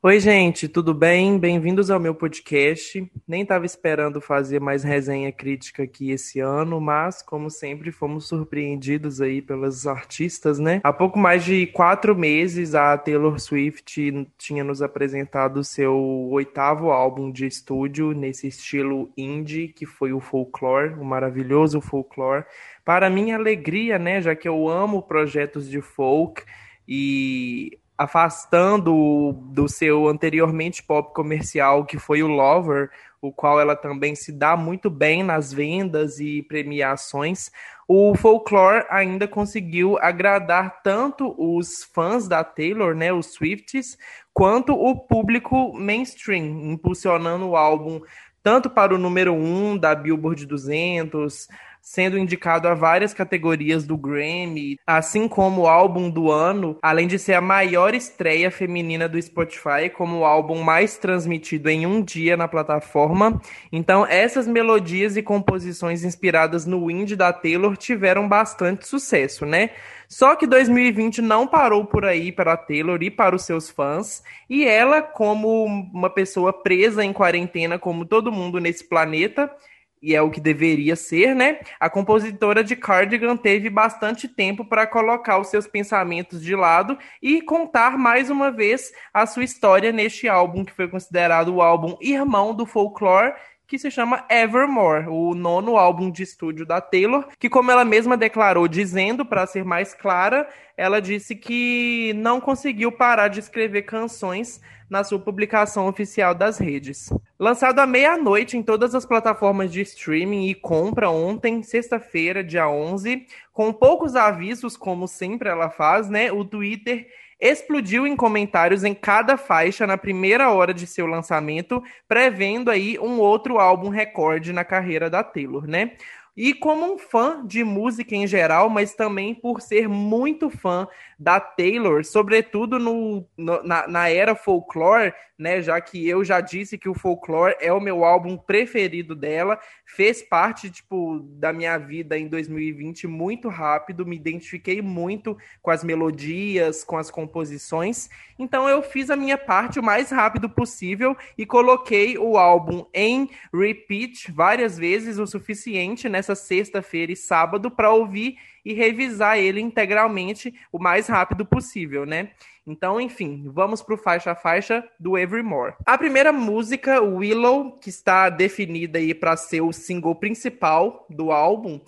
Oi, gente, tudo bem? Bem-vindos ao meu podcast. Nem estava esperando fazer mais resenha crítica aqui esse ano, mas, como sempre, fomos surpreendidos aí pelas artistas, né? Há pouco mais de quatro meses, a Taylor Swift tinha nos apresentado seu oitavo álbum de estúdio nesse estilo indie, que foi o Folklore, o maravilhoso Folklore. Para minha alegria, né, já que eu amo projetos de folk e afastando do seu anteriormente pop comercial, que foi o Lover, o qual ela também se dá muito bem nas vendas e premiações, o Folklore ainda conseguiu agradar tanto os fãs da Taylor, né, os Swifties, quanto o público mainstream, impulsionando o álbum tanto para o número 1 um da Billboard 200, sendo indicado a várias categorias do Grammy, assim como o álbum do ano, além de ser a maior estreia feminina do Spotify, como o álbum mais transmitido em um dia na plataforma. Então, essas melodias e composições inspiradas no indie da Taylor tiveram bastante sucesso, né? Só que 2020 não parou por aí para a Taylor e para os seus fãs, e ela, como uma pessoa presa em quarentena, como todo mundo nesse planeta, e é o que deveria ser, né? A compositora de Cardigan teve bastante tempo para colocar os seus pensamentos de lado e contar mais uma vez a sua história neste álbum, que foi considerado o álbum irmão do folklore que se chama Evermore, o nono álbum de estúdio da Taylor, que como ela mesma declarou dizendo, para ser mais clara, ela disse que não conseguiu parar de escrever canções na sua publicação oficial das redes. Lançado à meia-noite em todas as plataformas de streaming e compra ontem, sexta-feira, dia 11, com poucos avisos, como sempre ela faz, né? O Twitter explodiu em comentários em cada faixa na primeira hora de seu lançamento, prevendo aí um outro álbum recorde na carreira da Taylor, né? E como um fã de música em geral, mas também por ser muito fã da Taylor, sobretudo no, no na, na, era folklore, né? Já que eu já disse que o folklore é o meu álbum preferido dela, fez parte tipo da minha vida em 2020 muito rápido, me identifiquei muito com as melodias, com as composições. Então eu fiz a minha parte o mais rápido possível e coloquei o álbum em repeat várias vezes o suficiente nessa sexta-feira e sábado para ouvir e revisar ele integralmente o mais rápido possível, né? Então, enfim, vamos para o faixa a faixa do Evermore. A primeira música, Willow, que está definida aí para ser o single principal do álbum,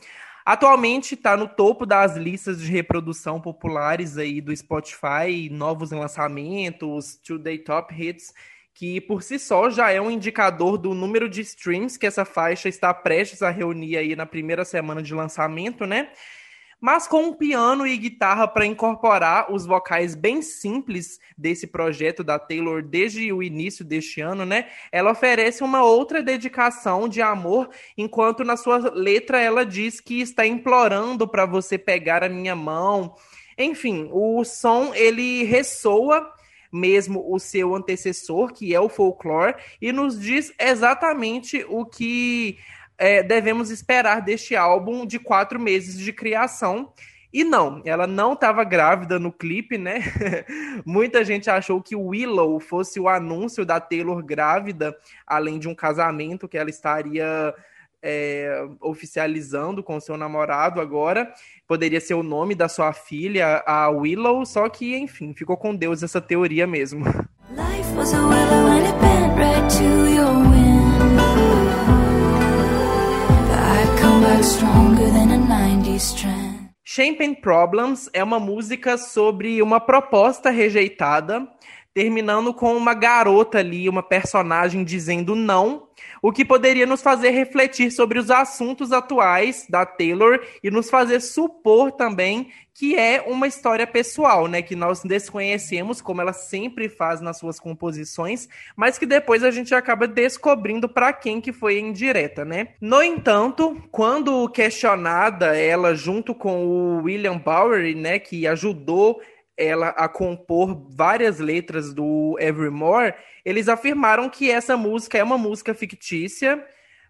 atualmente está no topo das listas de reprodução populares aí do Spotify, novos lançamentos, Today Top Hits, que por si só já é um indicador do número de streams que essa faixa está prestes a reunir aí na primeira semana de lançamento, né? mas com um piano e guitarra para incorporar os vocais bem simples desse projeto da Taylor desde o início deste ano, né? Ela oferece uma outra dedicação de amor, enquanto na sua letra ela diz que está implorando para você pegar a minha mão. Enfim, o som ele ressoa mesmo o seu antecessor, que é o folklore, e nos diz exatamente o que é, devemos esperar deste álbum de quatro meses de criação. E não, ela não estava grávida no clipe, né? Muita gente achou que o Willow fosse o anúncio da Taylor grávida, além de um casamento que ela estaria é, oficializando com seu namorado agora. Poderia ser o nome da sua filha, a Willow, só que, enfim, ficou com Deus essa teoria mesmo. Life was a willow and it bent right to your Champagne Problems é uma música sobre uma proposta rejeitada, terminando com uma garota ali, uma personagem dizendo não o que poderia nos fazer refletir sobre os assuntos atuais da Taylor e nos fazer supor também que é uma história pessoal, né, que nós desconhecemos, como ela sempre faz nas suas composições, mas que depois a gente acaba descobrindo para quem que foi indireta, né? No entanto, quando questionada ela junto com o William Bowery, né, que ajudou ela a compor várias letras do Evermore, eles afirmaram que essa música é uma música fictícia,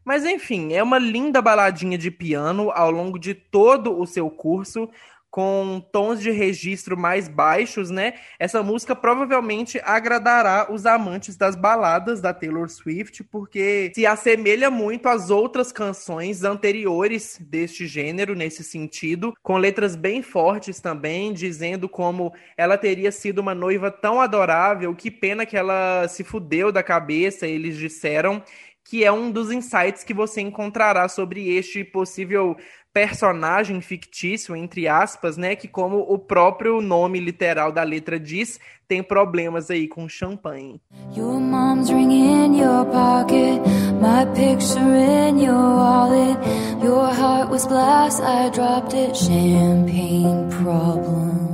mas enfim, é uma linda baladinha de piano ao longo de todo o seu curso, com tons de registro mais baixos, né? Essa música provavelmente agradará os amantes das baladas da Taylor Swift, porque se assemelha muito às outras canções anteriores deste gênero nesse sentido, com letras bem fortes também, dizendo como ela teria sido uma noiva tão adorável, que pena que ela se fudeu da cabeça, eles disseram que é um dos insights que você encontrará sobre este possível personagem fictício, entre aspas, né? Que, como o próprio nome literal da letra diz, tem problemas aí com champanhe. Your mom's ring in your pocket, my picture in your wallet. Your heart was glass, I dropped it, champagne problems.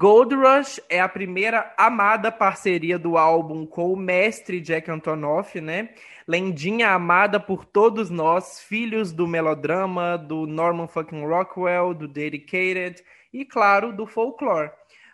Gold Rush é a primeira amada parceria do álbum com o mestre Jack Antonoff, né? lendinha amada por todos nós, filhos do melodrama, do Norman fucking Rockwell, do Dedicated e, claro, do folklore.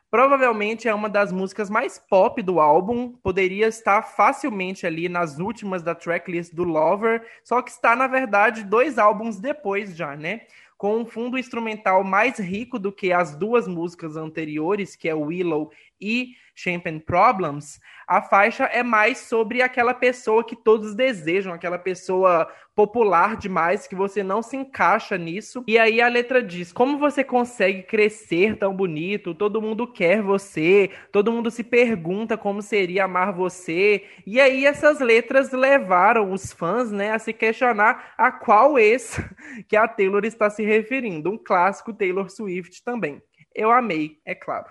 Provavelmente é uma das músicas mais pop do álbum, poderia estar facilmente ali nas últimas da tracklist do Lover, só que está, na verdade, dois álbuns depois já, né? Com um fundo instrumental mais rico do que as duas músicas anteriores, que é Willow e Champagne Problems, a faixa é mais sobre aquela pessoa que todos desejam, aquela pessoa popular demais que você não se encaixa nisso. E aí a letra diz: Como você consegue crescer tão bonito? Todo mundo quer você, todo mundo se pergunta como seria amar você. E aí essas letras levaram os fãs, né, a se questionar a qual ex que a Taylor está se referindo, um clássico Taylor Swift também. Eu amei, é claro.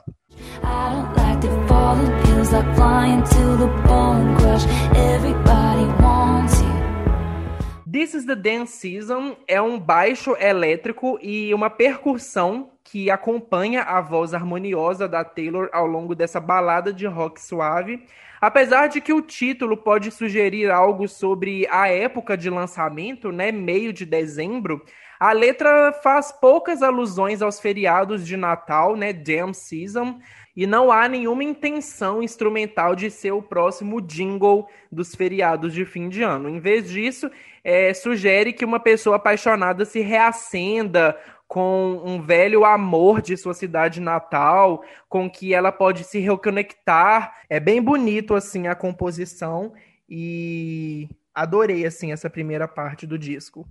This is the Dance Season é um baixo elétrico e uma percussão que acompanha a voz harmoniosa da Taylor ao longo dessa balada de rock suave. Apesar de que o título pode sugerir algo sobre a época de lançamento, né, meio de dezembro, a letra faz poucas alusões aos feriados de Natal, né, Damn Season, e não há nenhuma intenção instrumental de ser o próximo jingle dos feriados de fim de ano. Em vez disso, é, sugere que uma pessoa apaixonada se reacenda com um velho amor de sua cidade natal, com que ela pode se reconectar. É bem bonito assim a composição e adorei assim essa primeira parte do disco.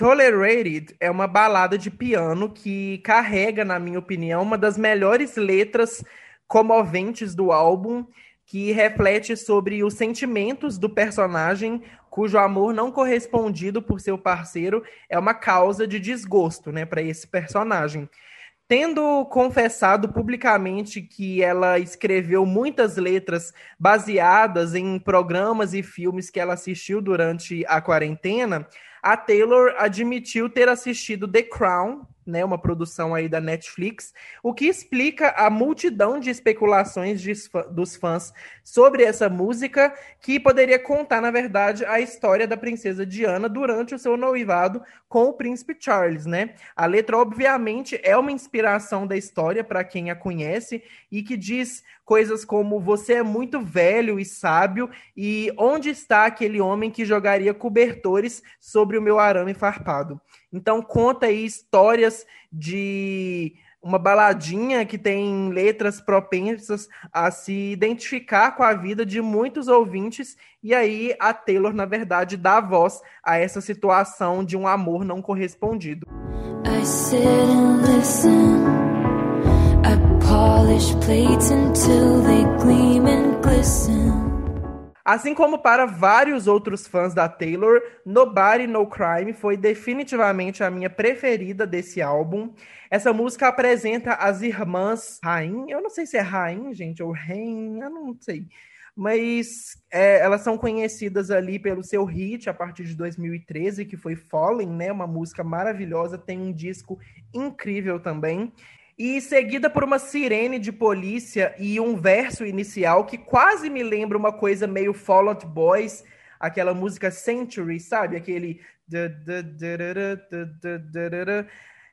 Tolerated é uma balada de piano que carrega, na minha opinião, uma das melhores letras comoventes do álbum, que reflete sobre os sentimentos do personagem cujo amor não correspondido por seu parceiro é uma causa de desgosto, né, para esse personagem. Tendo confessado publicamente que ela escreveu muitas letras baseadas em programas e filmes que ela assistiu durante a quarentena, a Taylor admitiu ter assistido The Crown, né, uma produção aí da Netflix, o que explica a multidão de especulações de, dos fãs sobre essa música, que poderia contar, na verdade, a história da princesa Diana durante o seu noivado com o príncipe Charles, né? A letra, obviamente, é uma inspiração da história para quem a conhece e que diz coisas como você é muito velho e sábio e onde está aquele homem que jogaria cobertores sobre o meu arame farpado? Então conta aí histórias de uma baladinha que tem letras propensas a se identificar com a vida de muitos ouvintes, e aí a Taylor, na verdade, dá voz a essa situação de um amor não correspondido. I sit and listen. Assim como para vários outros fãs da Taylor, Nobody No Crime foi definitivamente a minha preferida desse álbum. Essa música apresenta as irmãs Rain, eu não sei se é Rain, gente, ou Rain, eu não sei. Mas é, elas são conhecidas ali pelo seu hit a partir de 2013, que foi Fallen, né? Uma música maravilhosa, tem um disco incrível também e seguida por uma sirene de polícia e um verso inicial que quase me lembra uma coisa meio Fall Out Boys, aquela música Century, sabe? Aquele.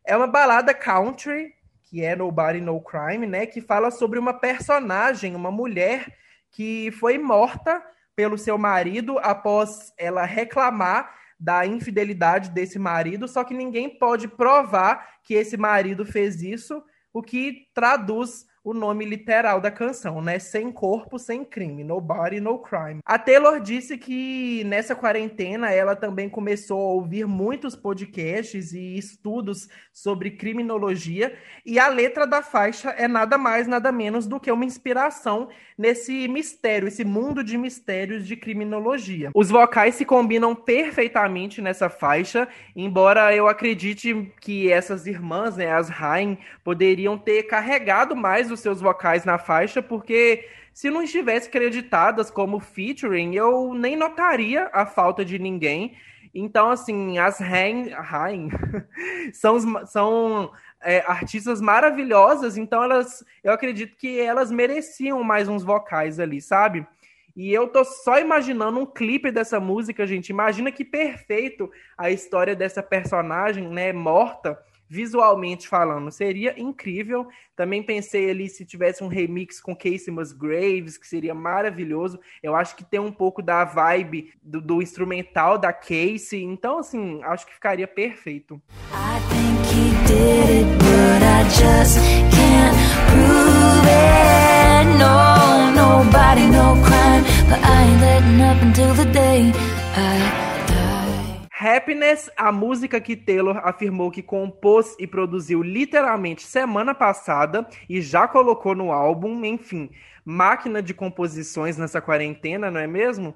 É uma balada country, que é Nobody No Crime, né? Que fala sobre uma personagem, uma mulher que foi morta pelo seu marido após ela reclamar da infidelidade desse marido, só que ninguém pode provar que esse marido fez isso, o que traduz o nome literal da canção, né? Sem corpo, sem crime. No body, no crime. A Taylor disse que nessa quarentena ela também começou a ouvir muitos podcasts e estudos sobre criminologia e a letra da faixa é nada mais, nada menos do que uma inspiração nesse mistério, esse mundo de mistérios de criminologia. Os vocais se combinam perfeitamente nessa faixa, embora eu acredite que essas irmãs, né, as Rain, poderiam ter carregado mais os seus vocais na faixa, porque se não estivesse creditadas como featuring, eu nem notaria a falta de ninguém. Então, assim, as Rain, são, são é, artistas maravilhosas, então elas, eu acredito que elas mereciam mais uns vocais ali, sabe? E eu tô só imaginando um clipe dessa música, gente. Imagina que perfeito a história dessa personagem, né, morta, visualmente falando, seria incrível. Também pensei ali se tivesse um remix com Casey Musgraves, que seria maravilhoso. Eu acho que tem um pouco da vibe do, do instrumental da Casey, então assim, acho que ficaria perfeito. No, nobody, no crime, but I ain't letting up until the day Happiness, a música que Taylor afirmou que compôs e produziu literalmente semana passada e já colocou no álbum, enfim, máquina de composições nessa quarentena, não é mesmo?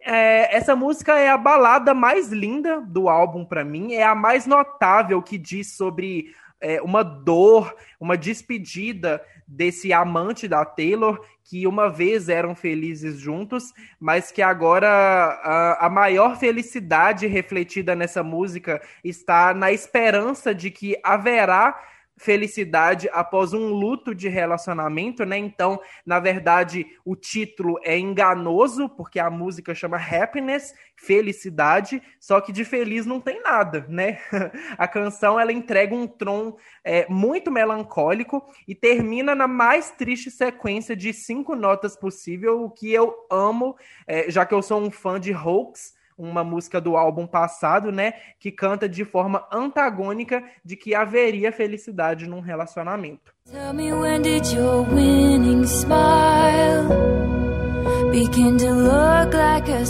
É, essa música é a balada mais linda do álbum para mim, é a mais notável que diz sobre é, uma dor, uma despedida desse amante da Taylor, que uma vez eram felizes juntos, mas que agora a, a maior felicidade refletida nessa música está na esperança de que haverá felicidade após um luto de relacionamento, né? Então, na verdade, o título é enganoso, porque a música chama Happiness, felicidade, só que de feliz não tem nada, né? A canção ela entrega um tom é, muito melancólico e termina na mais triste sequência de cinco notas possível, o que eu amo, é, já que eu sou um fã de Hoax, uma música do álbum passado, né, que canta de forma antagônica de que haveria felicidade num relacionamento. Tell me when did your winning smile begin to look like a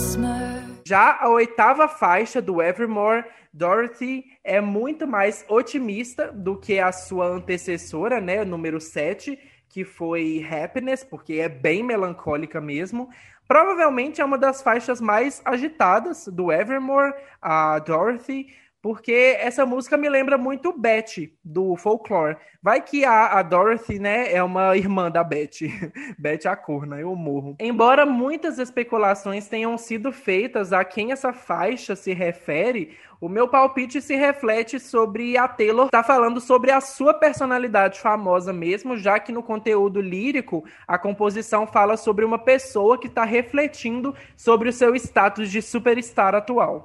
Já a oitava faixa do Evermore, Dorothy, é muito mais otimista do que a sua antecessora, né, número 7, que foi Happiness, porque é bem melancólica mesmo. Provavelmente é uma das faixas mais agitadas do Evermore, a Dorothy, porque essa música me lembra muito Betty, do Folklore. Vai que a, a Dorothy, né, é uma irmã da Betty. Betty a corna, eu morro. Embora muitas especulações tenham sido feitas a quem essa faixa se refere, o meu palpite se reflete sobre a Taylor tá falando sobre a sua personalidade famosa mesmo, já que no conteúdo lírico a composição fala sobre uma pessoa que está refletindo sobre o seu status de superstar atual.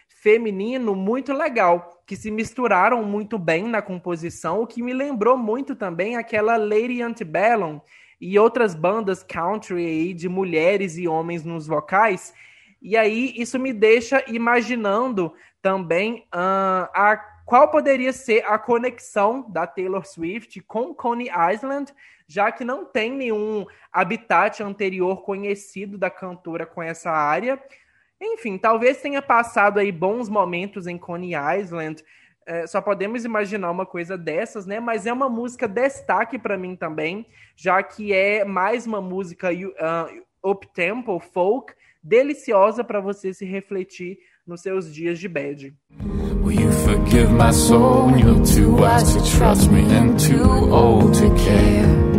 feminino, muito legal, que se misturaram muito bem na composição, o que me lembrou muito também aquela Lady Antebellum e outras bandas country aí de mulheres e homens nos vocais, e aí isso me deixa imaginando também uh, a qual poderia ser a conexão da Taylor Swift com Coney Island, já que não tem nenhum habitat anterior conhecido da cantora com essa área. Enfim, talvez tenha passado aí bons momentos em Coney Island. É, só podemos imaginar uma coisa dessas, né? Mas é uma música destaque para mim também, já que é mais uma música uh, up-tempo, folk, deliciosa para você se refletir nos seus dias de bad. Will you forgive my soul you're too wise to trust me and too old to care?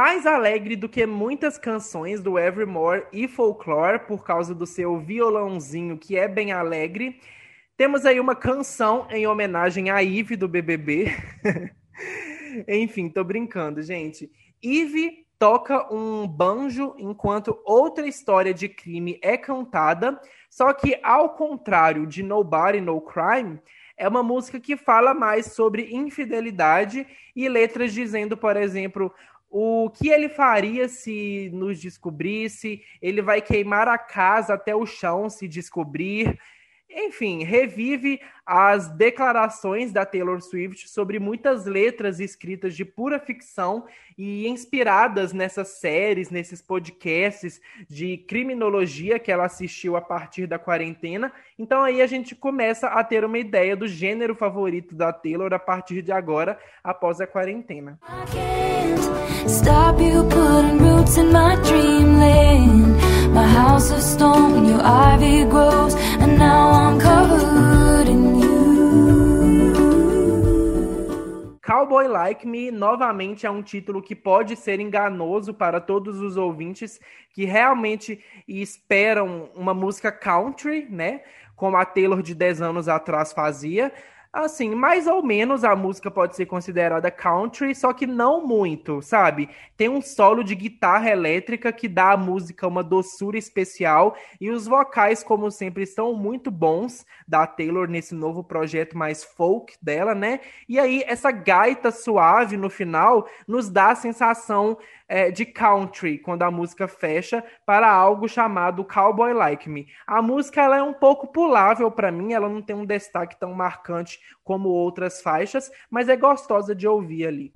Mais alegre do que muitas canções do Evermore e Folklore, por causa do seu violãozinho que é bem alegre. Temos aí uma canção em homenagem a Eve do BBB. Enfim, tô brincando, gente. Eve toca um banjo enquanto outra história de crime é cantada, só que ao contrário de Nobody No Crime, é uma música que fala mais sobre infidelidade e letras dizendo, por exemplo, o que ele faria se nos descobrisse, ele vai queimar a casa até o chão se descobrir. Enfim, revive as declarações da Taylor Swift sobre muitas letras escritas de pura ficção e inspiradas nessas séries, nesses podcasts de criminologia que ela assistiu a partir da quarentena. Então aí a gente começa a ter uma ideia do gênero favorito da Taylor a partir de agora, após a quarentena. Stop you putting roots in my dreamland. My house of stone, your ivy grows, and now I'm covered in you. Cowboy Like Me novamente é um título que pode ser enganoso para todos os ouvintes que realmente esperam uma música country, né? Como a Taylor de 10 anos atrás fazia, Assim, mais ou menos a música pode ser considerada country, só que não muito, sabe? Tem um solo de guitarra elétrica que dá à música uma doçura especial e os vocais, como sempre, são muito bons da Taylor nesse novo projeto mais folk dela, né? E aí, essa gaita suave no final nos dá a sensação é, de country quando a música fecha para algo chamado Cowboy Like Me. A música ela é um pouco pulável para mim, ela não tem um destaque tão marcante como outras faixas, mas é gostosa de ouvir ali.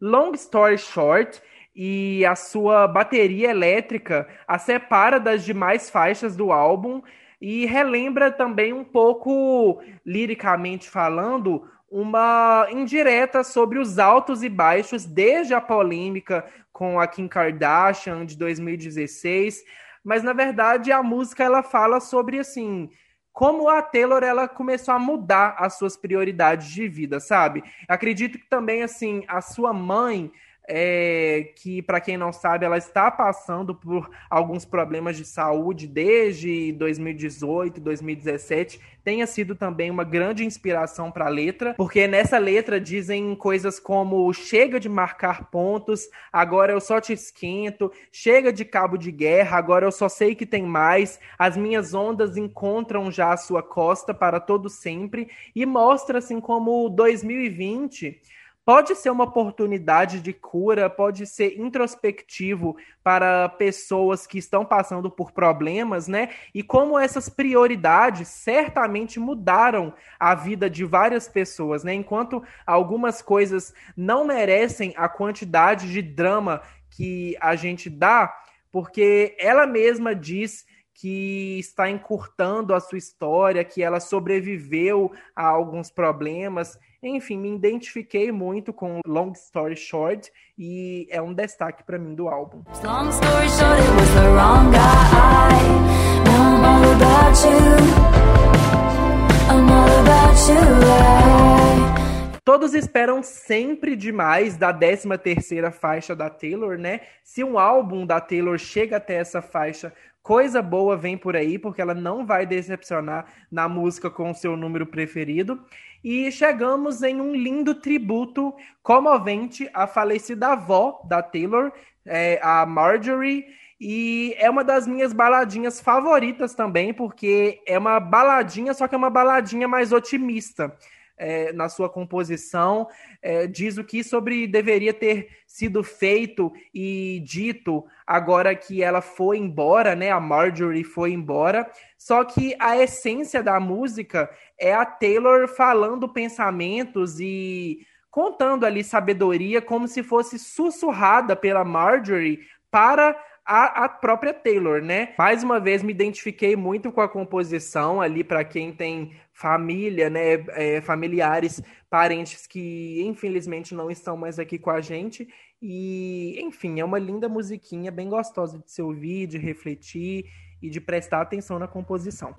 Long story short, e a sua bateria elétrica a separa das demais faixas do álbum e relembra também um pouco, liricamente falando, uma indireta sobre os altos e baixos desde a polêmica com a Kim Kardashian de 2016, mas na verdade a música ela fala sobre assim, como a Taylor ela começou a mudar as suas prioridades de vida, sabe? Acredito que também assim, a sua mãe é, que, para quem não sabe, ela está passando por alguns problemas de saúde desde 2018, 2017, tenha sido também uma grande inspiração para a letra, porque nessa letra dizem coisas como chega de marcar pontos, agora eu só te esquento, chega de cabo de guerra, agora eu só sei que tem mais, as minhas ondas encontram já a sua costa para todo sempre, e mostra assim como 2020 pode ser uma oportunidade de cura, pode ser introspectivo para pessoas que estão passando por problemas, né? E como essas prioridades certamente mudaram a vida de várias pessoas, né? Enquanto algumas coisas não merecem a quantidade de drama que a gente dá, porque ela mesma diz que está encurtando a sua história, que ela sobreviveu a alguns problemas. Enfim, me identifiquei muito com Long Story Short e é um destaque para mim do álbum. Long story short, it was the wrong guy. Now I'm all about you. I'm all about you. Todos esperam sempre demais da 13 terceira faixa da Taylor, né? Se um álbum da Taylor chega até essa faixa Coisa boa vem por aí, porque ela não vai decepcionar na música com o seu número preferido. E chegamos em um lindo tributo comovente à falecida avó da Taylor, é, a Marjorie. E é uma das minhas baladinhas favoritas também, porque é uma baladinha, só que é uma baladinha mais otimista é, na sua composição, é, diz o que sobre deveria ter sido feito e dito agora que ela foi embora, né? A Marjorie foi embora. Só que a essência da música é a Taylor falando pensamentos e contando ali sabedoria como se fosse sussurrada pela Marjorie para a, a, própria Taylor, né? Mais uma vez me identifiquei muito com a composição ali para quem tem família, né? É, familiares, parentes que infelizmente não estão mais aqui com a gente. E, enfim, é uma linda musiquinha, bem gostosa de se ouvir, de refletir e de prestar atenção na composição.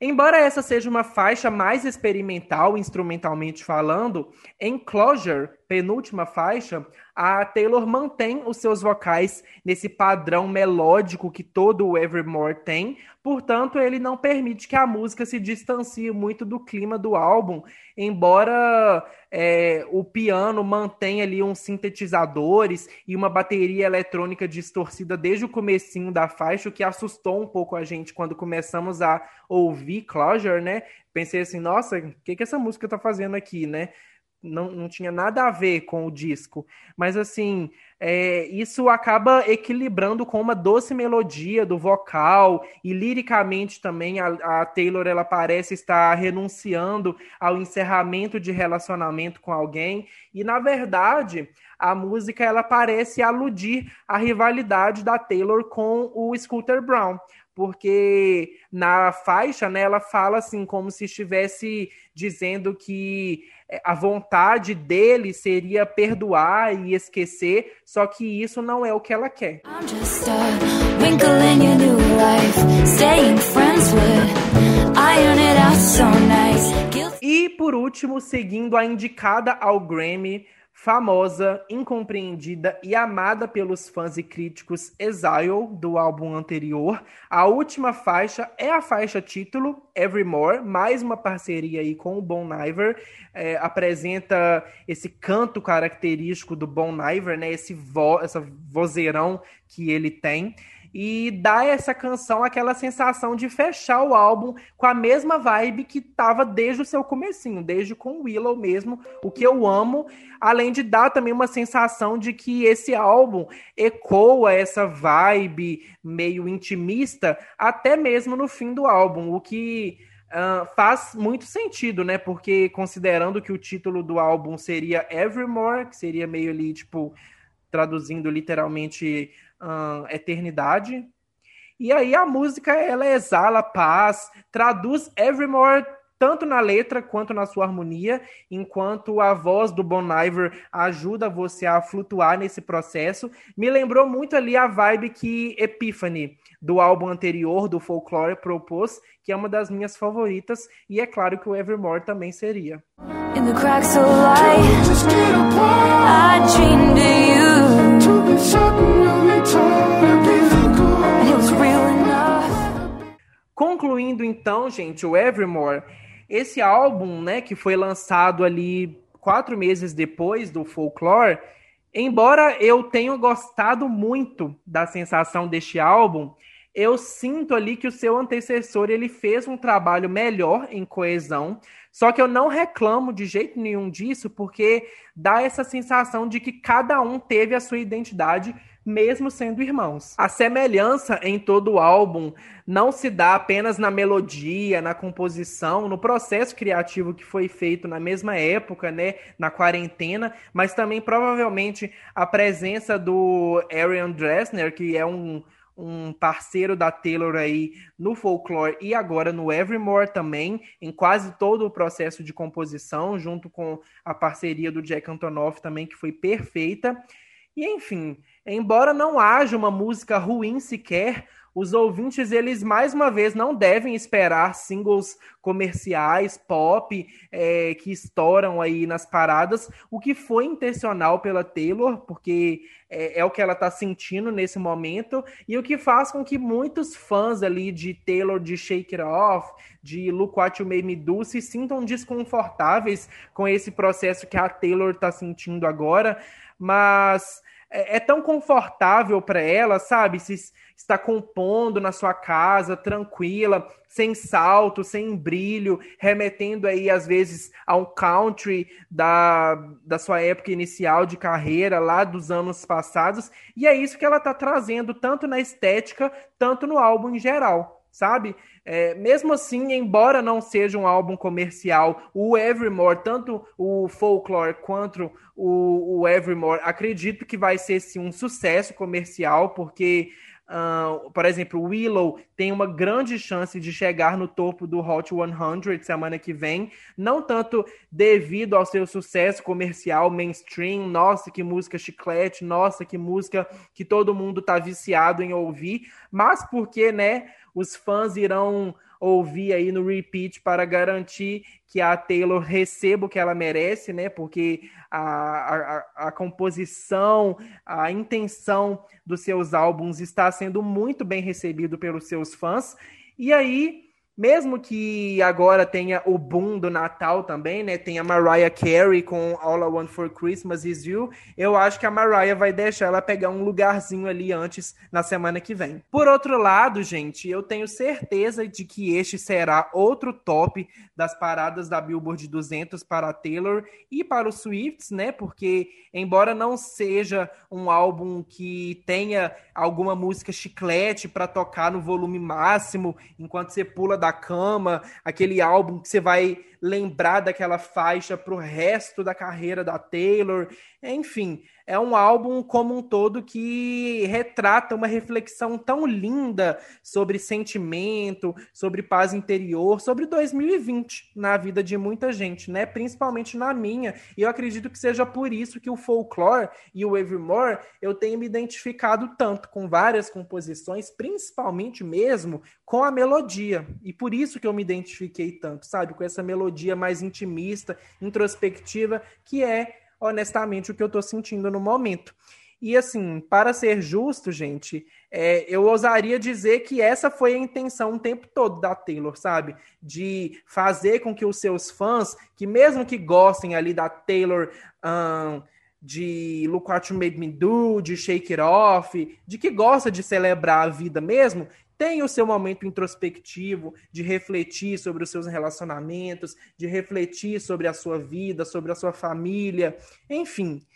Embora essa seja uma faixa mais experimental, instrumentalmente falando, em Closure, penúltima faixa, a Taylor mantém os seus vocais nesse padrão melódico que todo o Evermore tem, portanto, ele não permite que a música se distancie muito do clima do álbum, embora é, o piano mantenha ali uns sintetizadores e uma bateria eletrônica distorcida desde o comecinho da faixa, o que assustou um pouco a gente quando começamos a ouvir Closure, né? Pensei assim, nossa, o que, que essa música tá fazendo aqui, né? Não, não tinha nada a ver com o disco. Mas assim, é, isso acaba equilibrando com uma doce melodia do vocal e liricamente também a, a, Taylor ela parece estar renunciando ao encerramento de relacionamento com alguém e na verdade a música ela parece aludir à rivalidade da Taylor com o Scooter Brown porque na faixa né, ela fala assim como se estivesse dizendo que é, a vontade dele seria perdoar e esquecer, só que isso não é o que ela quer. E por último, seguindo a indicada ao Grammy, famosa, incompreendida e amada pelos fãs e críticos Exile do álbum anterior. A última faixa é a faixa título Evermore, mais uma parceria aí com o Bon Iver. É, apresenta esse canto característico do Bon Iver, né? Esse vo, essa vozeirão que ele tem e dá essa canção aquela sensação de fechar o álbum com a mesma vibe que tava desde o seu comecinho, desde com Willow mesmo, o que eu amo, além de dar também uma sensação de que esse álbum ecoa essa vibe meio intimista até mesmo no fim do álbum, o que uh, faz muito sentido, né? Porque considerando que o título do álbum seria Evermore, que seria meio ali, tipo, traduzindo literalmente uh, eternidade. E aí a música ela exala paz, traduz Evermore tanto na letra quanto na sua harmonia, enquanto a voz do Bon Iver ajuda você a flutuar nesse processo. Me lembrou muito ali a vibe que Epiphany, do álbum anterior, do Folklore, propôs, que é uma das minhas favoritas, e é claro que o Evermore também seria. In the cracks of light, I dreamed of you. Concluindo então, gente, o Evermore, esse álbum, né, que foi lançado ali quatro meses depois do Folklore, embora eu tenha gostado muito da sensação deste álbum, eu sinto ali que o seu antecessor ele fez um trabalho melhor em coesão, só que eu não reclamo de jeito nenhum disso, porque dá essa sensação de que cada um teve a sua identidade mesmo sendo irmãos. A semelhança em todo o álbum não se dá apenas na melodia, na composição, no processo criativo que foi feito na mesma época, né, na quarentena, mas também provavelmente a presença do Arian Dressner, que é um um parceiro da Taylor aí no folklore e agora no Evermore também, em quase todo o processo de composição, junto com a parceria do Jack Antonoff também, que foi perfeita. E enfim, embora não haja uma música ruim sequer, os ouvintes, eles mais uma vez não devem esperar singles comerciais, pop, é, que estouram aí nas paradas, o que foi intencional pela Taylor, porque é, é o que ela está sentindo nesse momento, e o que faz com que muitos fãs ali de Taylor, de Shake It Off, de Look What You Made Me Do, se sintam desconfortáveis com esse processo que a Taylor está sentindo agora, mas é, é tão confortável para ela, sabe? Se está compondo na sua casa, tranquila, sem salto, sem brilho, remetendo aí às vezes ao country da, da sua época inicial de carreira, lá dos anos passados. E é isso que ela está trazendo, tanto na estética, tanto no álbum em geral, sabe? É, mesmo assim, embora não seja um álbum comercial, o Evermore, tanto o Folklore quanto o, o Evermore, acredito que vai ser sim um sucesso comercial, porque Uh, por exemplo, Willow tem uma grande chance de chegar no topo do Hot 100 semana que vem, não tanto devido ao seu sucesso comercial mainstream, nossa que música chiclete, nossa que música que todo mundo tá viciado em ouvir, mas porque, né, os fãs irão ouvir aí no repeat para garantir que a Taylor receba o que ela merece, né? Porque a, a, a composição, a intenção dos seus álbuns está sendo muito bem recebido pelos seus fãs. E aí mesmo que agora tenha o boom do Natal também, né? Tem a Mariah Carey com All I Want for Christmas Is You. Eu acho que a Mariah vai deixar ela pegar um lugarzinho ali antes na semana que vem. Por outro lado, gente, eu tenho certeza de que este será outro top das paradas da Billboard 200 para a Taylor e para os Swifts, né? Porque embora não seja um álbum que tenha alguma música chiclete para tocar no volume máximo enquanto você pula da da cama, aquele álbum que você vai lembrar daquela faixa pro resto da carreira da Taylor. Enfim, é um álbum como um todo que retrata uma reflexão tão linda sobre sentimento, sobre paz interior, sobre 2020 na vida de muita gente, né? Principalmente na minha. E eu acredito que seja por isso que o Folklore e o Evermore eu tenho me identificado tanto com várias composições, principalmente mesmo com a melodia. E por isso que eu me identifiquei tanto, sabe? Com essa melodia mais intimista, introspectiva, que é honestamente o que eu estou sentindo no momento. E assim, para ser justo, gente, é, eu ousaria dizer que essa foi a intenção o tempo todo da Taylor, sabe? De fazer com que os seus fãs, que mesmo que gostem ali da Taylor. Um, de Look What You Made Me Do, de Shake It Off, de que gosta de celebrar a vida mesmo, tem o seu momento introspectivo de refletir sobre os seus relacionamentos, de refletir sobre a sua vida, sobre a sua família, enfim.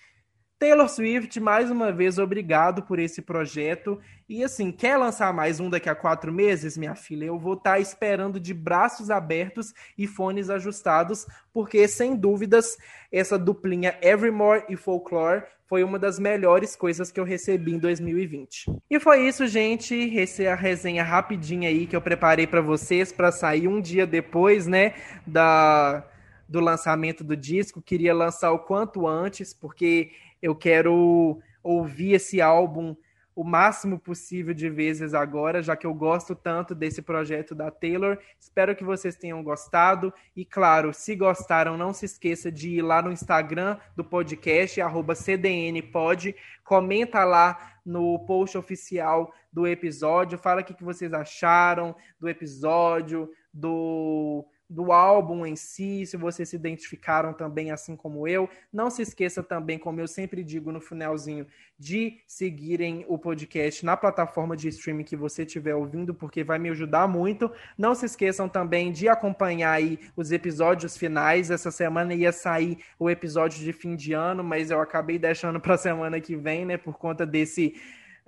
Taylor Swift, mais uma vez, obrigado por esse projeto. E assim, quer lançar mais um daqui a quatro meses, minha filha? Eu vou estar tá esperando de braços abertos e fones ajustados, porque sem dúvidas essa duplinha Evermore e Folklore foi uma das melhores coisas que eu recebi em 2020. E foi isso, gente. Essa é a resenha rapidinha aí que eu preparei para vocês para sair um dia depois, né, da do lançamento do disco. Queria lançar o quanto antes, porque eu quero ouvir esse álbum o máximo possível de vezes agora, já que eu gosto tanto desse projeto da Taylor. Espero que vocês tenham gostado. E claro, se gostaram, não se esqueça de ir lá no Instagram do podcast, CDNPod. Comenta lá no post oficial do episódio. Fala o que vocês acharam do episódio, do do álbum em si, se vocês se identificaram também assim como eu. Não se esqueça também, como eu sempre digo no finalzinho, de seguirem o podcast na plataforma de streaming que você estiver ouvindo, porque vai me ajudar muito. Não se esqueçam também de acompanhar aí os episódios finais. Essa semana ia sair o episódio de fim de ano, mas eu acabei deixando para a semana que vem, né, por conta desse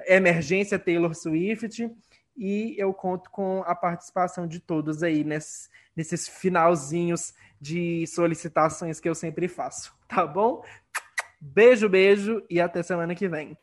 emergência Taylor Swift e eu conto com a participação de todos aí nesse, nesses finalzinhos de solicitações que eu sempre faço, tá bom? Beijo, beijo e até semana que vem.